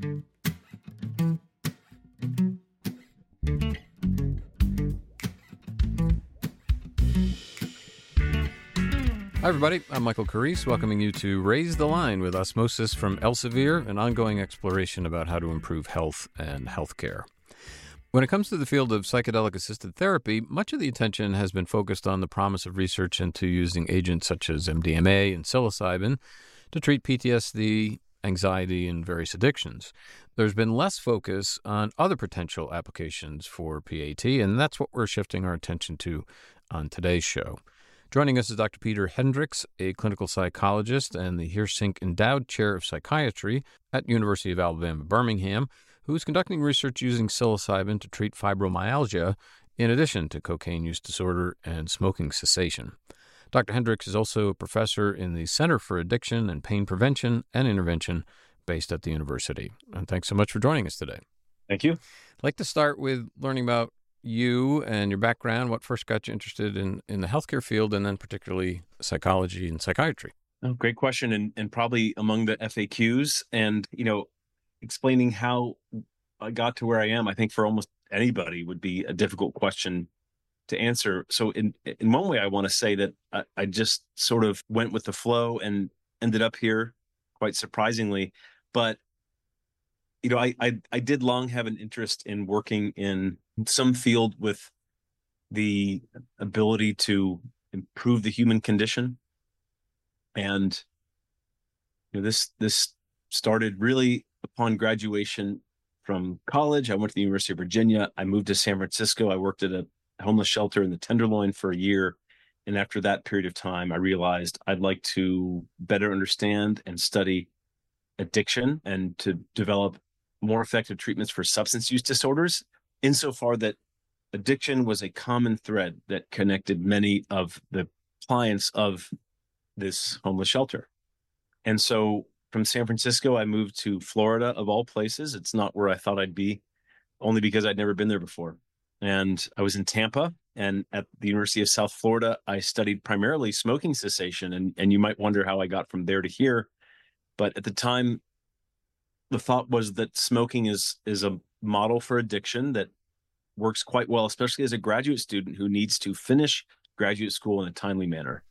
Hi, everybody. I'm Michael Carrese, welcoming you to Raise the Line with Osmosis from Elsevier, an ongoing exploration about how to improve health and healthcare. When it comes to the field of psychedelic assisted therapy, much of the attention has been focused on the promise of research into using agents such as MDMA and psilocybin to treat PTSD, anxiety, and various addictions. There's been less focus on other potential applications for PAT, and that's what we're shifting our attention to on today's show. Joining us is Dr. Peter Hendricks, a clinical psychologist and the Heersink Endowed Chair of Psychiatry at University of Alabama Birmingham, who is conducting research using psilocybin to treat fibromyalgia in addition to cocaine use disorder and smoking cessation. Dr. Hendricks is also a professor in the Center for Addiction and Pain Prevention and Intervention based at the university. And thanks so much for joining us today. Thank you. I'd like to start with learning about you and your background, what first got you interested in, in the healthcare field, and then particularly psychology and psychiatry? Oh, great question, and and probably among the FAQs, and you know, explaining how I got to where I am, I think for almost anybody would be a difficult question to answer. So in in one way, I want to say that I, I just sort of went with the flow and ended up here, quite surprisingly. But you know, I, I I did long have an interest in working in some field with the ability to improve the human condition, and you know, this this started really upon graduation from college. I went to the University of Virginia. I moved to San Francisco. I worked at a homeless shelter in the Tenderloin for a year. And after that period of time, I realized I'd like to better understand and study addiction and to develop more effective treatments for substance use disorders, insofar that addiction was a common thread that connected many of the clients of this homeless shelter. And so from San Francisco, I moved to Florida, of all places. It's not where I thought I'd be, only because I'd never been there before. And I was in Tampa and at the University of South Florida, I studied primarily smoking cessation. And, and you might wonder how I got from there to here. But at the time, the thought was that smoking is is a model for addiction that works quite well, especially as a graduate student who needs to finish graduate school in a timely manner.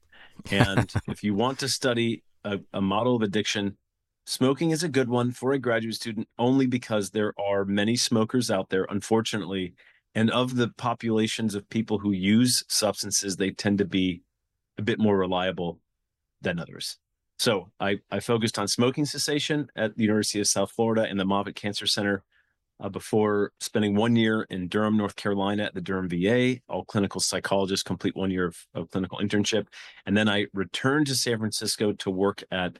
And if you want to study a, a model of addiction, smoking is a good one for a graduate student only because there are many smokers out there, unfortunately. And of the populations of people who use substances, they tend to be a bit more reliable than others. So I, I focused on smoking cessation at the University of South Florida and the Moffitt Cancer Center uh, before spending one year in Durham, North Carolina at the Durham VA. All clinical psychologists complete one year of, of clinical internship. And then I returned to San Francisco to work at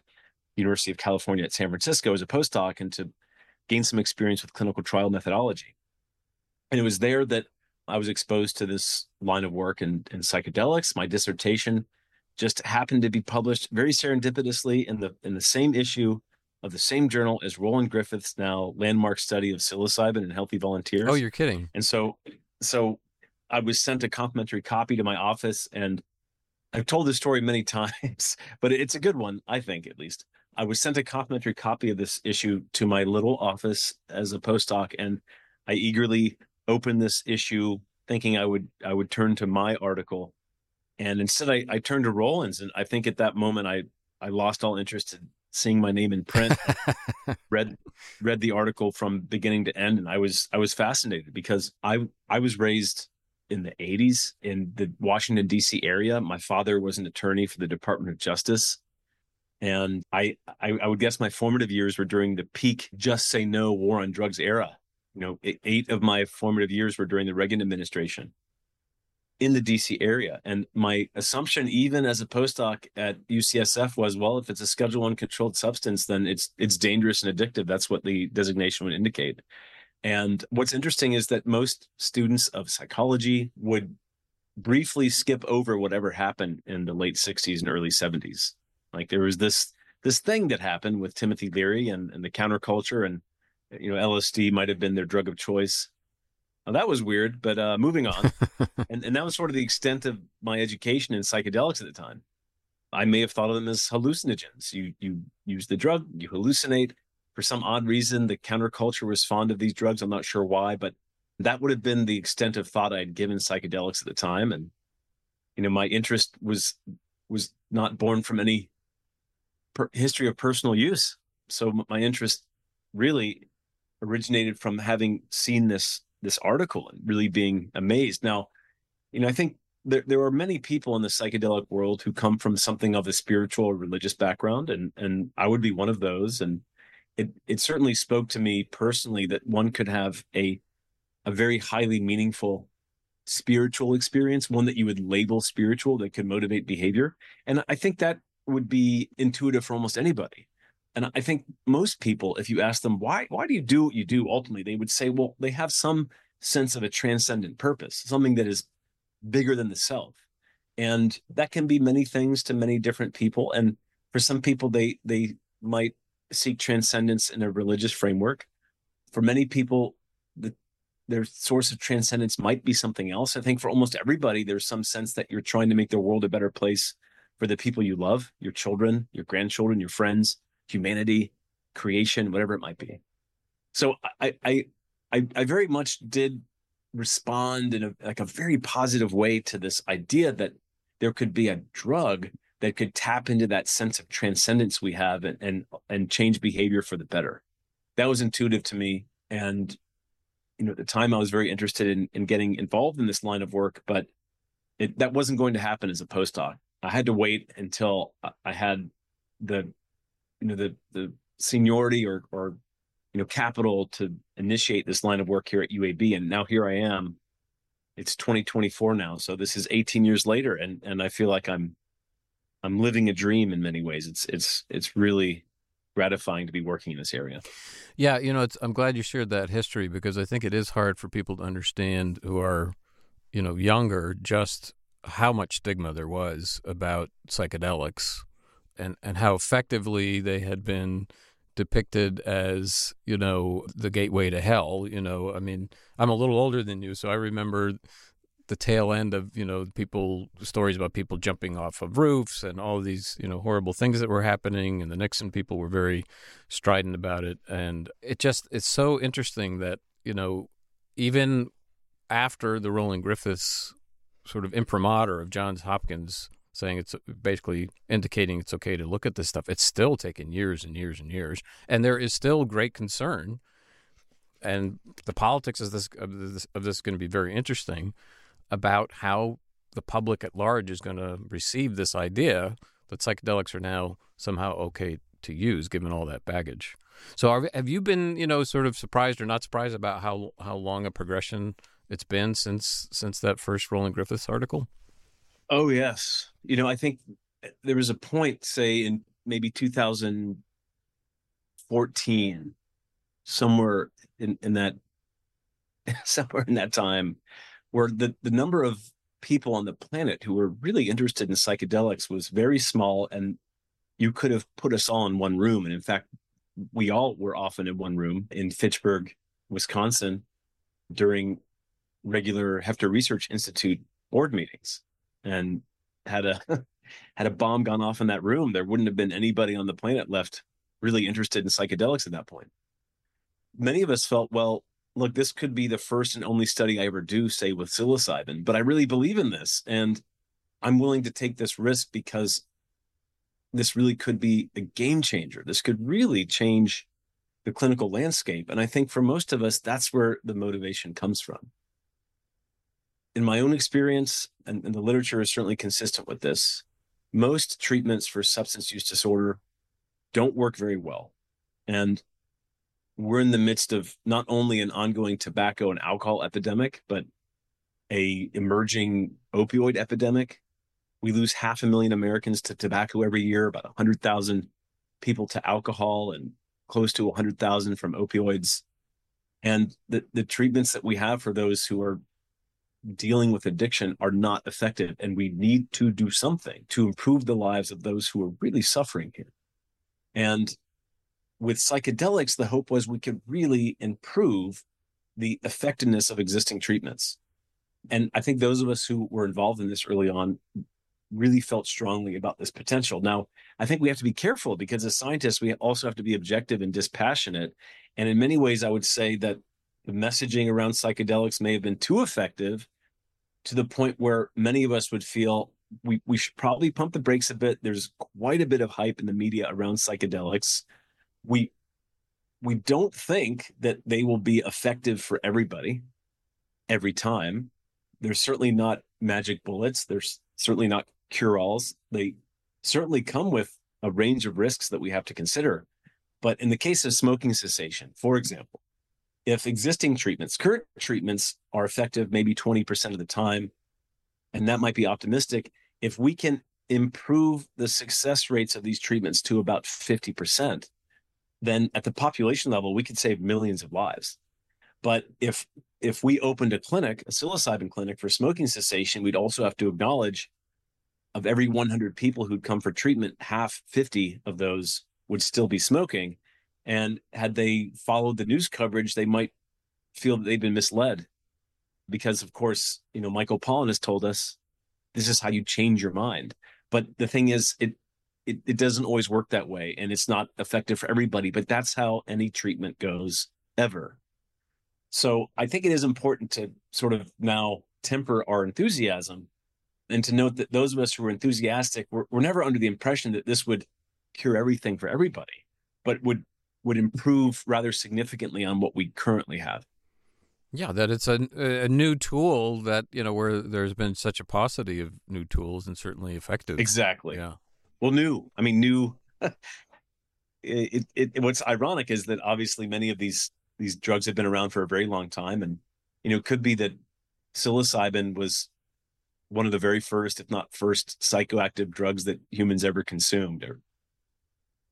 University of California at San Francisco as a postdoc and to gain some experience with clinical trial methodology. And it was there that I was exposed to this line of work in, in psychedelics. My dissertation just happened to be published very serendipitously in the in the same issue of the same journal as Roland Griffiths' now landmark study of psilocybin in healthy volunteers. Oh, you're kidding. And so so I was sent a complimentary copy to my office and I've told this story many times, but it's a good one, I think at least. I was sent a complimentary copy of this issue to my little office as a postdoc and I eagerly opened this issue thinking I would I would turn to my article. And instead I, I turned to Roland's and I think at that moment I I lost all interest in seeing my name in print. Read read the article from beginning to end and I was I was fascinated because I I was raised in the 80s in the Washington D.C. area. My father was an attorney for the Department of Justice. And I, I I would guess my formative years were during the peak just say no war on drugs era you know eight of my formative years were during the Reagan administration in the DC area. And my assumption, even as a postdoc at UCSF, was well, if it's a Schedule One controlled substance, then it's it's dangerous and addictive. That's what the designation would indicate. And what's interesting is that most students of psychology would briefly skip over whatever happened in the late 60s and early 70s. Like there was this this thing that happened with Timothy Leary and, and the counterculture and you know LSD might have been their drug of choice well, that was weird, but uh, moving on. and, and that was sort of the extent of my education in psychedelics at the time. I may have thought of them as hallucinogens. You you use the drug, you hallucinate. for some odd reason, the counterculture was fond of these drugs. I'm not sure why, but that would have been the extent of thought I'd given psychedelics at the time. And, you know, my interest was was not born from any per- history of personal use. So my interest really originated from having seen this this article and really being amazed. Now, you know, I think there there are many people in the psychedelic world who come from something of a spiritual or religious background, and and I would be one of those. And it it certainly spoke to me personally that one could have a a very highly meaningful spiritual experience, one that you would label spiritual that could motivate behavior. And I think that would be intuitive for almost anybody. And I think most people, if you ask them why why do you do what you do, ultimately they would say, well, they have some sense of a transcendent purpose, something that is bigger than the self. And that can be many things to many different people. And for some people, they they might seek transcendence in a religious framework. For many people, the, their source of transcendence might be something else. I think for almost everybody, there's some sense that you're trying to make the world a better place for the people you love, your children, your grandchildren, your friends, humanity, creation, whatever it might be. So I I I, I very much did respond in a like a very positive way to this idea that there could be a drug that could tap into that sense of transcendence we have and and, and change behavior for the better. That was intuitive to me. And you know, at the time I was very interested in in getting involved in this line of work, but it, that wasn't going to happen as a postdoc. I had to wait until I had the you know the the seniority or or you know capital to initiate this line of work here at UAB and now here I am. It's 2024 now so this is 18 years later. And and I feel like I'm I'm living a dream in many ways. It's it's it's really gratifying to be working in this area. Yeah, you know, I'm glad you shared that history because I think it is hard for people to understand who are you know younger just how much stigma there was about psychedelics and and how effectively they had been depicted as you know the gateway to hell you know? I mean i'm a little older than you so i remember the tail end of you know people stories about people jumping off of roofs and all these you know horrible things that were happening and the nixon people were very strident about it. And it just it's so interesting that you know even after the Roland Griffiths sort of imprimatur of Johns Hopkins saying it's basically indicating it's okay to look at this stuff. It's still taken years and years and years, and there is still great concern. And the politics of this of this, of this is going to be very interesting about how the public at large is going to receive this idea that psychedelics are now somehow okay to use, given all that baggage. So, are, have you been, you know, sort of surprised or not surprised about how how long a progression it's been since since that first Roland Griffiths article? Oh yes. You know, I think eh, there was a point, say in maybe 2014, somewhere in, in that somewhere in that time, where the, the number of people on the planet who were really interested in psychedelics was very small and you could have put us all in one room. And in fact, we all were often in one room in Fitchburg, Wisconsin during regular Heffter Research Institute board meetings and had a had a bomb gone off in that room, there wouldn't have been anybody on the planet left really interested in psychedelics at that point. Many of us felt, well, look, this could be the first and only study I ever do, say with psilocybin, but I really believe in this, and I'm willing to take this risk because this really could be a game changer. This could really change the clinical landscape. And I think for most of us, that's where the motivation comes from in my own experience, and, and the literature is certainly consistent with this, most treatments for substance use disorder don't work very well. And we're in the midst of not only an ongoing tobacco and alcohol epidemic, but a emerging opioid epidemic. We lose half a million Americans to tobacco every year, about 100,000 people to alcohol, and close to 100,000 from opioids. And the, the treatments that we have for those who are dealing with addiction are not effective. And we need to do something to improve the lives of those who are really suffering here. And with psychedelics, the hope was we could really improve the effectiveness of existing treatments. And I think those of us who were involved in this early on really felt strongly about this potential. Now, I think we have to be careful because as scientists, we also have to be objective and dispassionate. And in many ways, I would say that the messaging around psychedelics may have been too effective to the point where many of us would feel we, we should probably pump the brakes a bit. There's quite a bit of hype in the media around psychedelics. We we don't think that they will be effective for everybody every time. They're certainly not magic bullets. They're certainly not cure alls. They certainly come with a range of risks that we have to consider. But in the case of smoking cessation, for example, if existing treatments, current treatments are effective maybe 20% of the time, and that might be optimistic, if we can improve the success rates of these treatments to about 50%, then at the population level, we could save millions of lives. But if if we opened a clinic, a psilocybin clinic for smoking cessation, we'd also have to acknowledge of every 100 people who'd come for treatment, half 50 of those would still be smoking. And had they followed the news coverage, they might feel that they've been misled. Because, of course, you know, Michael Pollan has told us this is how you change your mind. But the thing is, it, it, it doesn't always work that way and it's not effective for everybody, but that's how any treatment goes ever. So I think it is important to sort of now temper our enthusiasm and to note that those of us who are enthusiastic were, were never under the impression that this would cure everything for everybody, but would would improve rather significantly on what we currently have. Yeah, that it's a, a new tool that you know where there's been such a paucity of new tools and certainly effective. Exactly. Yeah. Well, new. I mean, new. it, it, it, what's ironic is that obviously many of these these drugs have been around for a very long time, and you know, it could be that psilocybin was one of the very first, if not first, psychoactive drugs that humans ever consumed. Or,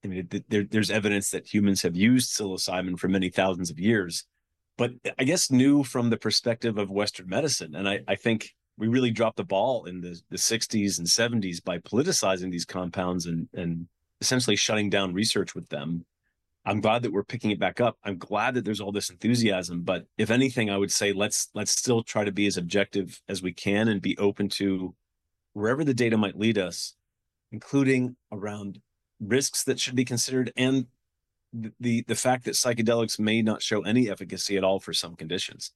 I mean, there, there's evidence that humans have used psilocybin for many thousands of years, but I guess new from the perspective of Western medicine. And I, I think we really dropped the ball in the, the 60s and 70s by politicizing these compounds and, and essentially shutting down research with them. I'm glad that we're picking it back up. I'm glad that there's all this enthusiasm, but if anything, I would say let's let's still try to be as objective as we can and be open to wherever the data might lead us, including around risks that should be considered and the the fact that psychedelics may not show any efficacy at all for some conditions.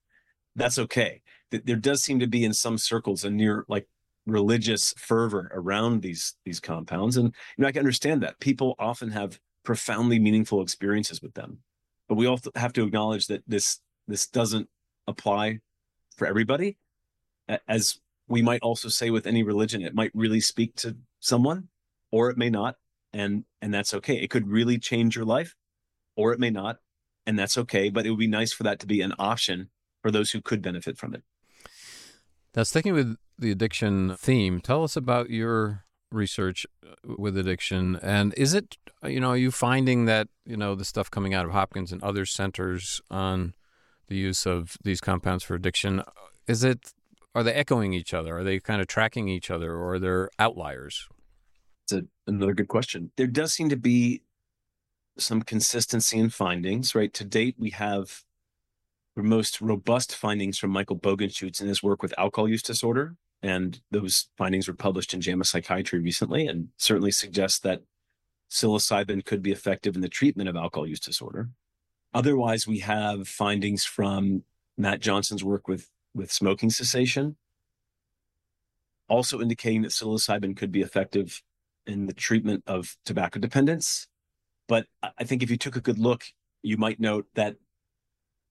That's okay. There does seem to be in some circles a near like religious fervor around these these compounds and you know I can understand that. People often have profoundly meaningful experiences with them. But we also have to acknowledge that this this doesn't apply for everybody. As we might also say with any religion, it might really speak to someone or it may not. And and that's okay. It could really change your life or it may not. And that's okay. But it would be nice for that to be an option for those who could benefit from it. Now, sticking with the addiction theme, tell us about your research uh, with addiction and is it you know are you finding that you know the stuff coming out of hopkins and other centers on the use of these compounds for addiction is it are they echoing each other are they kind of tracking each other or are there outliers a, another good question there does seem to be some consistency in findings right to date we have the most robust findings from michael bogenschutz in his work with alcohol use disorder and those findings were published in JAMA Psychiatry recently and certainly suggest that psilocybin could be effective in the treatment of alcohol use disorder. Otherwise, we have findings from Matt Johnson's work with, with smoking cessation, also indicating that psilocybin could be effective in the treatment of tobacco dependence. But I think if you took a good look, you might note that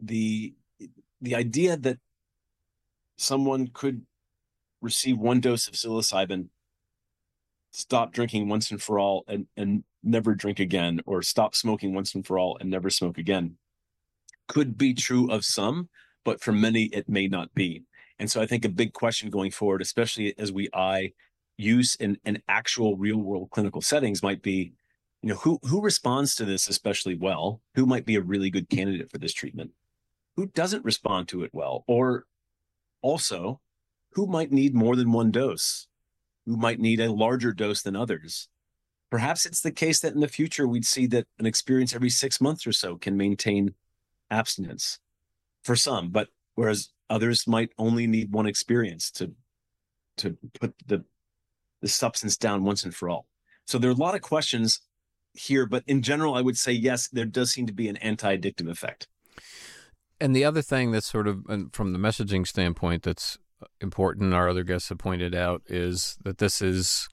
the the idea that someone could receive one dose of psilocybin, stop drinking once and for all and, and never drink again, or stop smoking once and for all and never smoke again, could be true of some, but for many, it may not be. And so I think a big question going forward, especially as we eye use in, in actual real world clinical settings, might be you know who who responds to this especially well? Who might be a really good candidate for this treatment? Who doesn't respond to it well? Or also who might need more than one dose, who might need a larger dose than others. Perhaps it's the case that in the future we'd see that an experience every six months or so can maintain abstinence for some, but whereas others might only need one experience to to put the the substance down once and for all. So there are a lot of questions here, but in general, I would say yes, there does seem to be an anti-addictive effect. And the other thing that's sort of from the messaging standpoint that's important, our other guests have pointed out, is that this is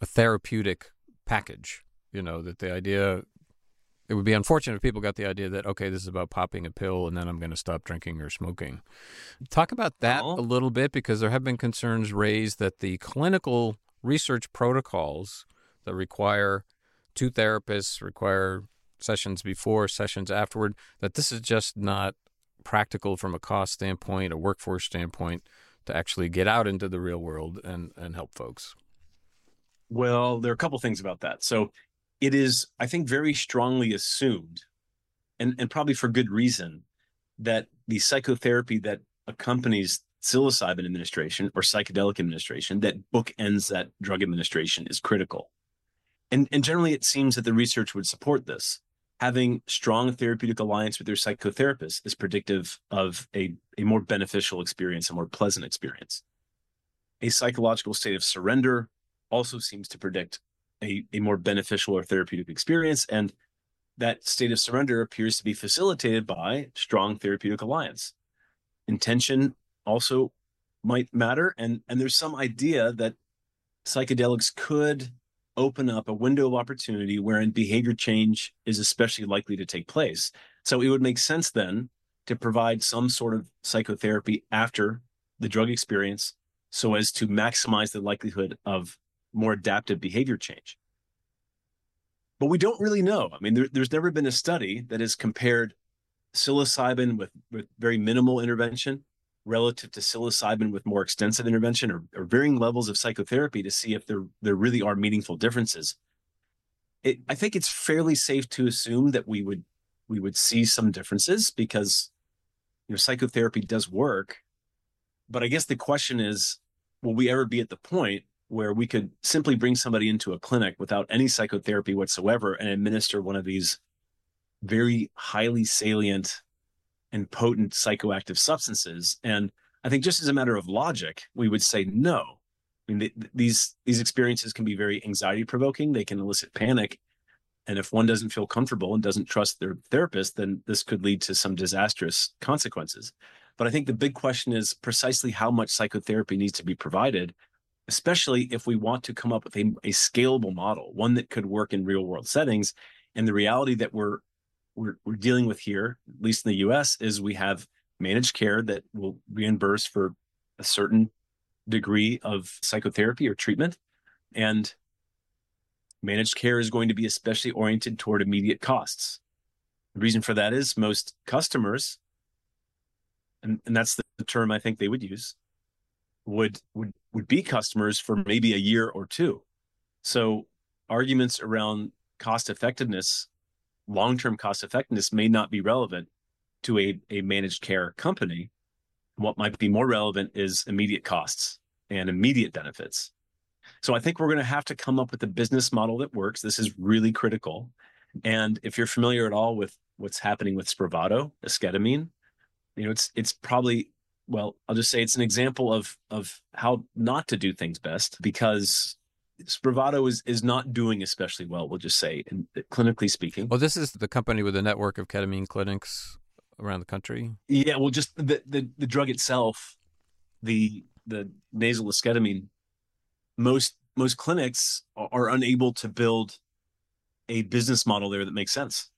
a therapeutic package. You know, that the idea, it would be unfortunate if people got the idea that, okay, this is about popping a pill and then I'm going to stop drinking or smoking. Talk about that a little bit because there have been concerns raised that the clinical research protocols that require two therapists, require sessions before, sessions afterward, that this is just not practical from a cost standpoint, a workforce standpoint, to actually get out into the real world and, and help folks? Well, there are a couple things about that. So it is, I think, very strongly assumed, and, and probably for good reason, that the psychotherapy that accompanies psilocybin administration or psychedelic administration that bookends that drug administration is critical. And, and generally, it seems that the research would support this having strong therapeutic alliance with your psychotherapist is predictive of a, a more beneficial experience, a more pleasant experience. A psychological state of surrender also seems to predict a, a more beneficial or therapeutic experience. And that state of surrender appears to be facilitated by strong therapeutic alliance. Intention also might matter. And, and there's some idea that psychedelics could open up a window of opportunity wherein behavior change is especially likely to take place. So it would make sense then to provide some sort of psychotherapy after the drug experience so as to maximize the likelihood of more adaptive behavior change. But we don't really know. I mean, there, there's never been a study that has compared psilocybin with, with very minimal intervention relative to psilocybin with more extensive intervention or, or varying levels of psychotherapy to see if there there really are meaningful differences. It, I think it's fairly safe to assume that we would we would see some differences because you know psychotherapy does work, but I guess the question is, will we ever be at the point where we could simply bring somebody into a clinic without any psychotherapy whatsoever and administer one of these very highly salient and potent psychoactive substances. And I think just as a matter of logic, we would say no. I mean, these these experiences can be very anxiety provoking. They can elicit panic, and if one doesn't feel comfortable and doesn't trust their therapist, then this could lead to some disastrous consequences. But I think the big question is precisely how much psychotherapy needs to be provided, especially if we want to come up with a, a scalable model, one that could work in real world settings. And the reality that we're we're, we're dealing with here, at least in the US, is we have managed care that will reimburse for a certain degree of psychotherapy or treatment. And managed care is going to be especially oriented toward immediate costs. The reason for that is most customers, and, and that's the term I think they would use, would would would be customers for maybe a year or two. So arguments around cost effectiveness long term cost effectiveness may not be relevant to a, a managed care company. What might be more relevant is immediate costs and immediate benefits. So I think we're going to have to come up with a business model that works. This is really critical. And if you're familiar at all with what's happening with Spravato, esketamine, you know, it's it's probably well, I'll just say it's an example of of how not to do things best because Spravato is is not doing especially well. We'll just say, in, uh, clinically speaking. Well, this is the company with a network of ketamine clinics around the country. Yeah, well, just the the, the drug itself, the the nasal esketamine, most most clinics are unable to build a business model there that makes sense.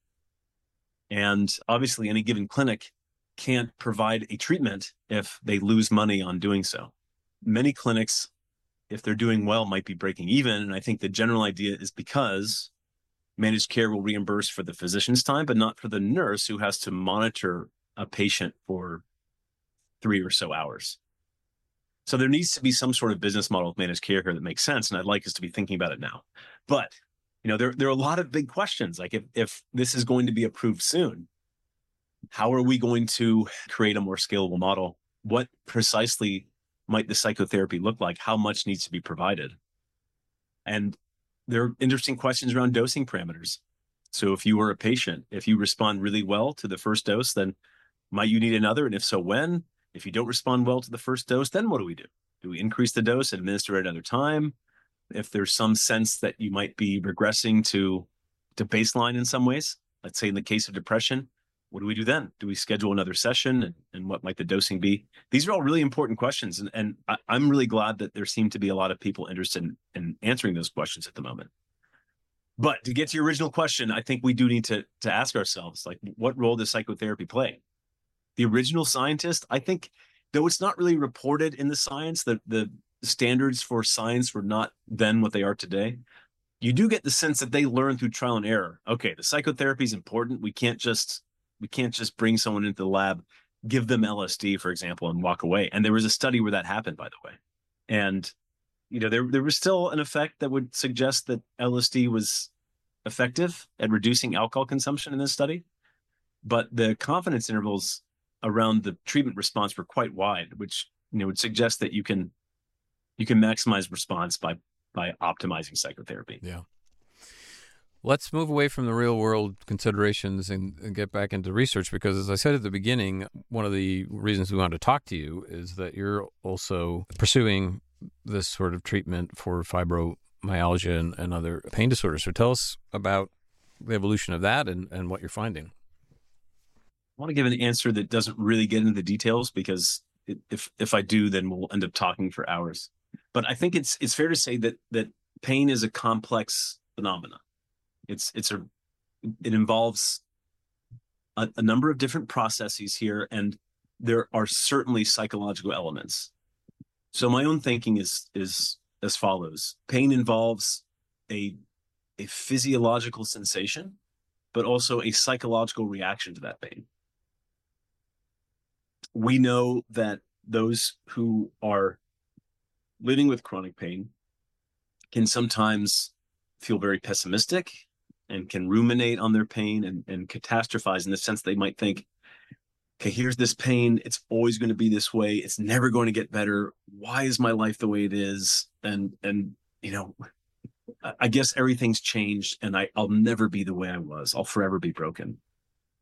And obviously, any given clinic can't provide a treatment if they lose money on doing so. Many clinics if they're doing well, might be breaking even. And I think the general idea is because managed care will reimburse for the physician's time, but not for the nurse who has to monitor a patient for three or so hours. So there needs to be some sort of business model of managed care here that makes sense. And I'd like us to be thinking about it now. But you know, there there are a lot of big questions. Like if if this is going to be approved soon, how are we going to create a more scalable model? What precisely might the psychotherapy look like? How much needs to be provided? And there are interesting questions around dosing parameters. So if you were a patient, if you respond really well to the first dose, then might you need another? And if so, when? If you don't respond well to the first dose, then what do we do? Do we increase the dose, administer it another time? if there's some sense that you might be regressing to to baseline in some ways, let's say in the case of depression, what do we do then? Do we schedule another session mm-hmm. and, and what might the dosing be? These are all really important questions. And, and I, am really glad that there seem to be a lot of people interested in, in answering those questions at the moment. But to get to your original question, I think we do need to, to ask ourselves, like, what role does psychotherapy play? The original scientist, I think, though it's not really reported in the science, that the standards for science were not then what they are today you do get the sense that they learn through trial and error. Okay, the psychotherapy is important. We can't just we can't just bring someone into the lab, give them LSD, for example, and walk away. And there was a study where that happened, by the way. And you know, there there was still an effect that would suggest that LSD was effective at reducing alcohol consumption in this study, but the confidence intervals around the treatment response were quite wide, which you know would suggest that you can you can maximize response by by optimizing psychotherapy. Yeah. Let's move away from the real world considerations and, and, get back into research because, as I said at the beginning, one of the reasons we want to talk to you is that you're also pursuing this sort of treatment for fibromyalgia and, and other pain disorders. So tell us about the evolution of that and, and what you're finding. I want to give an answer that doesn't really get into the details because if if I do, then we'll end up talking for hours. But I think it's it's fair to say that that pain is a complex phenomenon. It's it's a it involves a, a number of different processes here, and there are certainly psychological elements. So my own thinking is is as follows: pain involves a a physiological sensation, but also a psychological reaction to that pain. We know that those who are living with chronic pain can sometimes feel very pessimistic and can ruminate on their pain and, and catastrophize in the sense they might think, okay, here's this pain. It's always going to be this way. It's never going to get better. Why is my life the way it is? And, and, you know, I guess everything's changed and I, I'll never be the way I was. I'll forever be broken.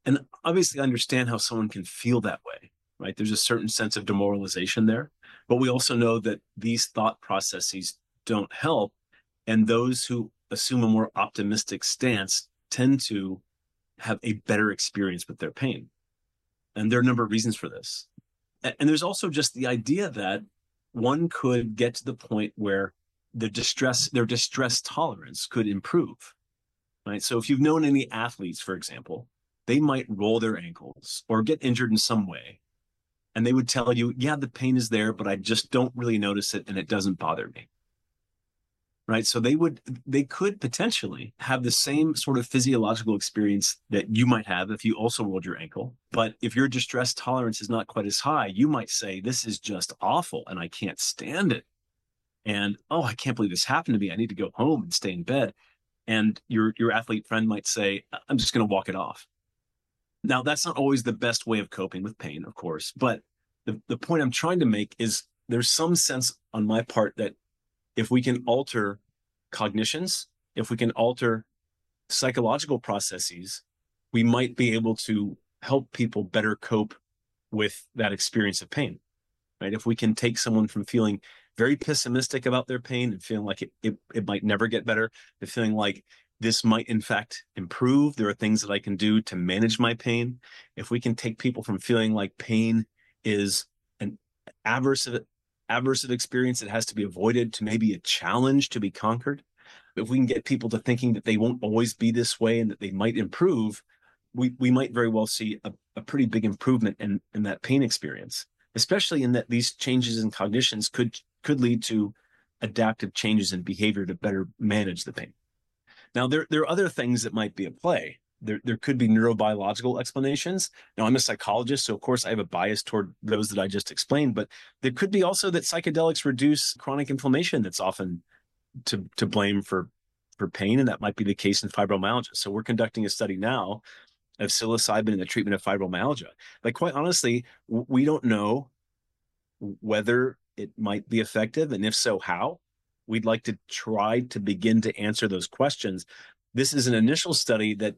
And obviously I understand how someone can feel that way, right? There's a certain sense of demoralization there. But we also know that these thought processes don't help. And those who assume a more optimistic stance tend to have a better experience with their pain. And there are a number of reasons for this. And there's also just the idea that one could get to the point where the distress, their distress tolerance could improve. Right. So if you've known any athletes, for example, they might roll their ankles or get injured in some way and they would tell you, yeah, the pain is there, but I just don't really notice it and it doesn't bother me. Right. So they would, they could potentially have the same sort of physiological experience that you might have if you also rolled your ankle. But if your distress tolerance is not quite as high, you might say, this is just awful and I can't stand it. And oh, I can't believe this happened to me. I need to go home and stay in bed. And your your athlete friend might say, I'm just going to walk it off. Now, that's not always the best way of coping with pain, of course, but the, the point I'm trying to make is there's some sense on my part that if we can alter cognitions, if we can alter psychological processes, we might be able to help people better cope with that experience of pain. Right? If we can take someone from feeling very pessimistic about their pain and feeling like it, it, it might never get better to feeling like this might in fact improve. There are things that I can do to manage my pain. If we can take people from feeling like pain is an aversive aversive experience that has to be avoided to maybe a challenge to be conquered, if we can get people to thinking that they won't always be this way and that they might improve, we we might very well see a, a pretty big improvement in in that pain experience, especially in that these changes in cognitions could could lead to adaptive changes in behavior to better manage the pain. Now, there, there are other things that might be at play. There, there could be neurobiological explanations. Now, I'm a psychologist, so of course I have a bias toward those that I just explained, but there could be also that psychedelics reduce chronic inflammation that's often to, to blame for, for pain, and that might be the case in fibromyalgia. So we're conducting a study now of psilocybin in the treatment of fibromyalgia. Like, quite honestly, we don't know whether it might be effective, and if so, how. We'd like to try to begin to answer those questions. This is an initial study that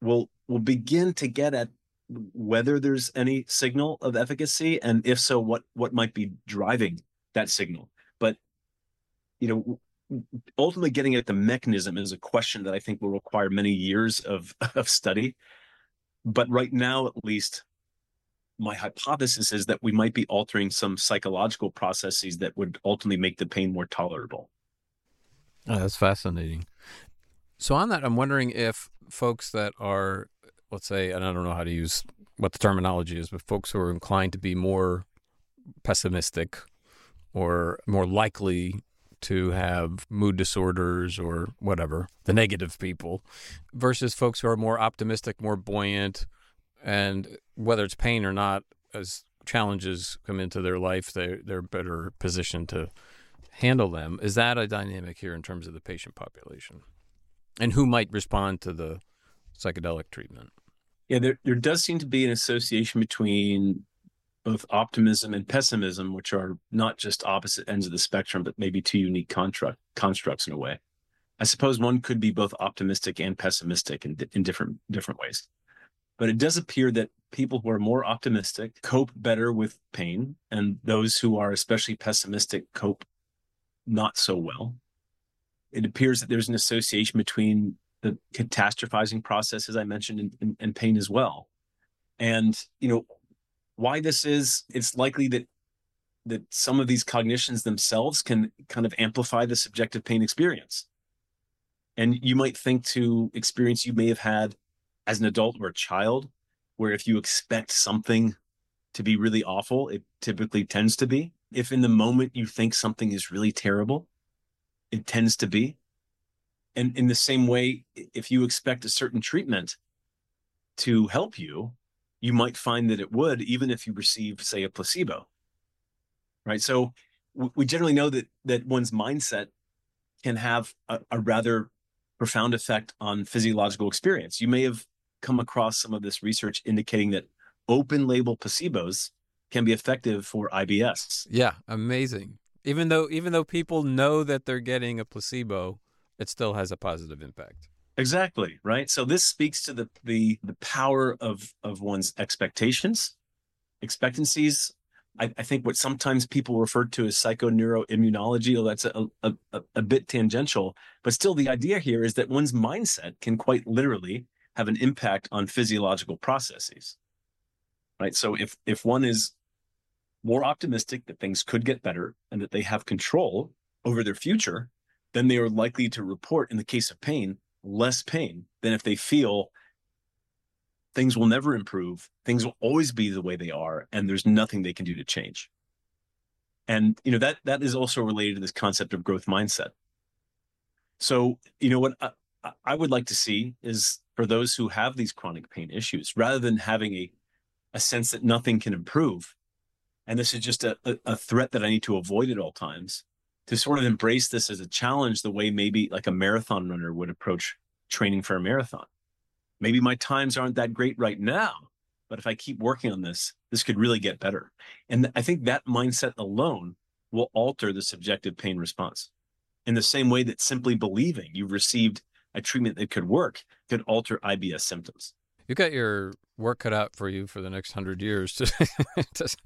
will will begin to get at whether there's any signal of efficacy and if so what what might be driving that signal but you know ultimately getting at the mechanism is a question that I think will require many years of, of study. But right now, at least, my hypothesis is that we might be altering some psychological processes that would ultimately make the pain more tolerable. Oh, that's fascinating. So, on that, I'm wondering if folks that are, let's say, and I don't know how to use what the terminology is, but folks who are inclined to be more pessimistic or more likely to have mood disorders or whatever, the negative people, versus folks who are more optimistic, more buoyant, and whether it's pain or not, as challenges come into their life, they they're better positioned to handle them. Is that a dynamic here in terms of the patient population, and who might respond to the psychedelic treatment? Yeah, there there does seem to be an association between both optimism and pessimism, which are not just opposite ends of the spectrum, but maybe two unique construct constructs in a way. I suppose one could be both optimistic and pessimistic in, in different different ways. But it does appear that people who are more optimistic cope better with pain, and those who are especially pessimistic cope not so well. It appears that there's an association between the catastrophizing process, as I mentioned, and, and, pain as well. And you know why this is, it's likely that that some of these cognitions themselves can kind of amplify the subjective pain experience. And you might think to experience you may have had as an adult or a child, where if you expect something to be really awful, it typically tends to be. If in the moment you think something is really terrible, it tends to be. And in the same way, if you expect a certain treatment to help you, you might find that it would, even if you receive, say, a placebo. Right. So we generally know that that one's mindset can have a, a rather profound effect on physiological experience. You may have come across some of this research indicating that open label placebos can be effective for IBS. Yeah, amazing. Even though even though people know that they're getting a placebo, it still has a positive impact. Exactly, right? So this speaks to the the the power of of one's expectations, expectancies. I, I think what sometimes people refer to as psychoneuroimmunology, although that's a, a, a bit tangential, but still the idea here is that one's mindset can quite literally have an impact on physiological processes. Right? So if if one is more optimistic that things could get better and that they have control over their future, then they are likely to report in the case of pain less pain than if they feel things will never improve, things will always be the way they are, and there's nothing they can do to change. And you know that that is also related to this concept of growth mindset. So you know what I, I would like to see is for those who have these chronic pain issues, rather than having a a sense that nothing can improve, and this is just a, a, threat that I need to avoid at all times to sort of embrace this as a challenge the way maybe like a marathon runner would approach training for a marathon. Maybe my times aren't that great right now, but if I keep working on this, this could really get better. And I think that mindset alone will alter the subjective pain response in the same way that simply believing you've received a treatment that could work could alter IBS symptoms. You got your work cut out for you for the next hundred years to, to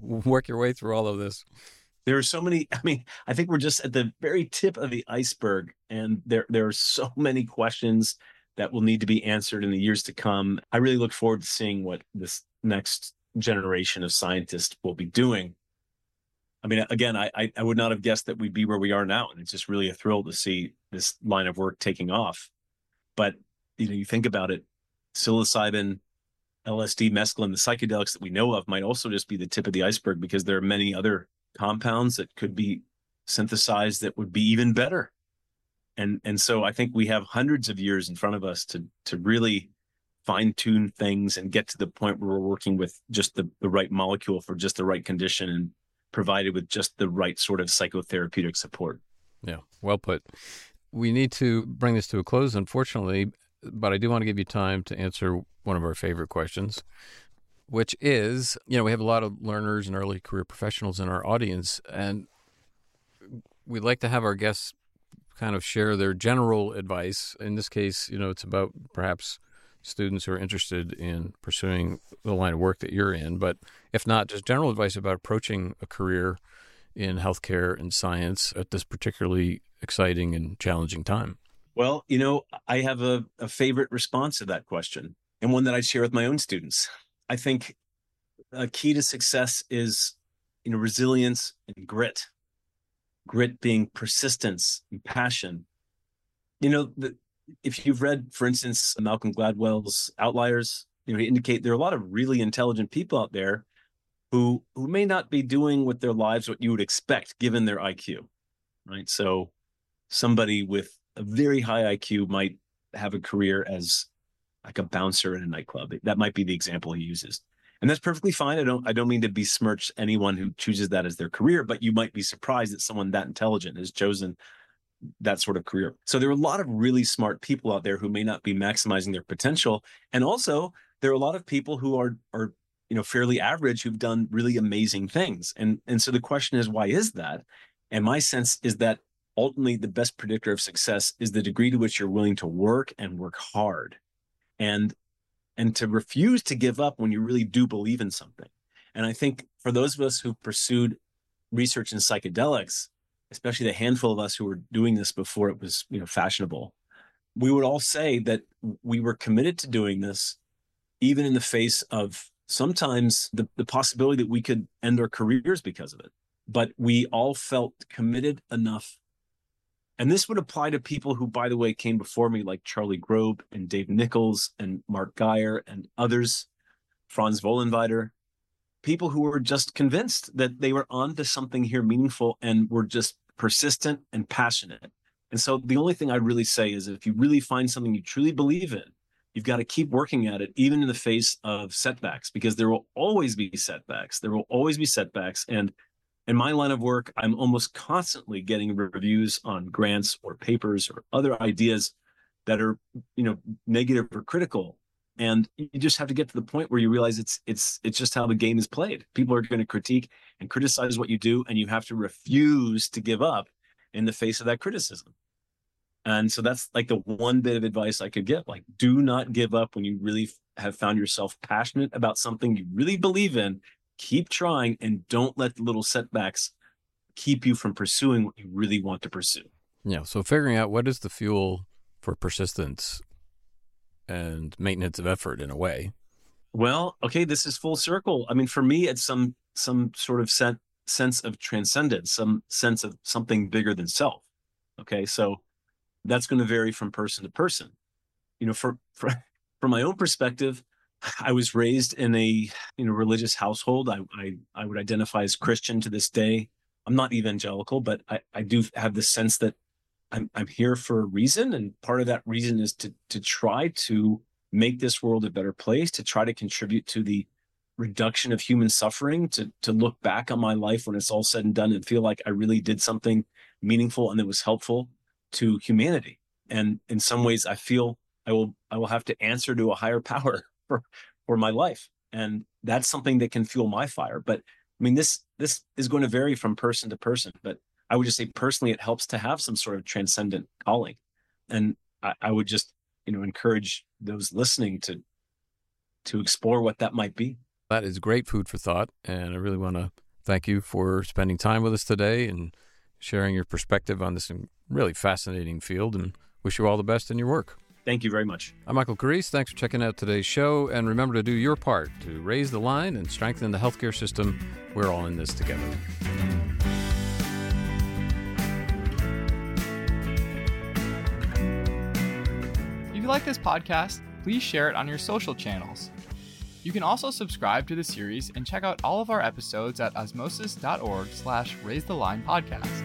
work your way through all of this. There are so many i mean i think we're just at the very tip of the iceberg and there there are so many questions that will need to be answered in the years to come. I really look forward to seeing what this next generation of scientists will be doing. I mean again i i would not have guessed that we'd be where we are now and it's just really a thrill to see this line of work taking off. But you know you think about it psilocybin lsd mescaline the psychedelics that we know of might also just be the tip of the iceberg because there are many other compounds that could be synthesized that would be even better. And and so I think we have hundreds of years in front of us to to really fine tune things and get to the point where we're working with just the, the right molecule for just the right condition and provided with just the right sort of psychotherapeutic support. Yeah, well put. We need to bring this to a close, unfortunately, but I do want to give you time to answer one of our favorite questions, which is, you know, we have a lot of learners and early career professionals in our audience, and we'd like to have our guests kind of share their general advice. In this case, you know, it's about perhaps students who are interested in pursuing the line of work that you're in, but if not, just general advice about approaching a career in healthcare and science at this particularly exciting and challenging time? Well, you know, I have a, a favorite response to that question and one that I share with my own students. I think a key to success is, you know, resilience and grit. Grit being persistence and passion. You know, the, if you've read, for instance, Malcolm Gladwell's Outliers, you know, he indicate there are a lot of really intelligent people out there who who may not be doing with their lives what you would expect given their IQ. Right. So somebody with a very high IQ might have a career as like a bouncer in a nightclub. That might be the example he uses. And that's perfectly fine. I don't I don't mean to besmirch anyone who chooses that as their career, but you might be surprised that someone that intelligent has chosen that sort of career. So there are a lot of really smart people out there who may not be maximizing their potential. And also there are a lot of people who are are you know fairly average who've done really amazing things. And and so the question is why is that? And my sense is that ultimately the best predictor of success is the degree to which you're willing to work and work hard. And and to refuse to give up when you really do believe in something. And i think for those of us who pursued research in psychedelics especially the handful of us who were doing this before it was you know fashionable we would all say that we were committed to doing this even in the face of sometimes the, the possibility that we could end our careers because of it. But we all felt committed enough and this would apply to people who, by the way, came before me, like Charlie Grob and Dave Nichols and Mark Geyer and others, Franz Vollenweider, people who were just convinced that they were onto something here meaningful and were just persistent and passionate. And so the only thing I'd really say is if you really find something you truly believe in, you've got to keep working at it, even in the face of setbacks, because there will always be setbacks. There will always be setbacks. And in my line of work, I'm almost constantly getting reviews on grants or papers or other ideas that are, you know, negative or critical. And you just have to get to the point where you realize it's it's it's just how the game is played. People are going to critique and criticize what you do, and you have to refuse to give up in the face of that criticism. And so that's like the one bit of advice I could give. Like, do not give up when you really have found yourself passionate about something you really believe in keep trying and don't let the little setbacks keep you from pursuing what you really want to pursue. Yeah. So figuring out what is the fuel for persistence and maintenance of effort in a way. Well, okay, this is full circle. I mean, for me, it's some some sort of set, sense of transcendence, some sense of something bigger than self. Okay, so that's going to vary from person to person. You know, for for from my own perspective, I was raised in a you know religious household. I, I I would identify as Christian to this day. I'm not evangelical, but I, I do have the sense that I'm I'm here for a reason, and part of that reason is to to try to make this world a better place, to try to contribute to the reduction of human suffering, to to look back on my life when it's all said and done and feel like I really did something meaningful and that was helpful to humanity. And in some ways, I feel I will I will have to answer to a higher power for for my life and that's something that can fuel my fire but i mean this this is going to vary from person to person but i would just say personally it helps to have some sort of transcendent calling and i, I would just you know encourage those listening to to explore what that might be. That is great food for thought and i really want to thank you for spending time with us today and sharing your perspective on this um, really fascinating field and wish you all the best in your work Thank you very much. I'm Michael Carrese. Thanks for checking out today's show. And remember to do your part to raise the line and strengthen the healthcare system. We're all in this together. If you like this podcast, please share it on your social channels. You can also subscribe to the series and check out all of our episodes at osmosis.org slash raise the line podcast.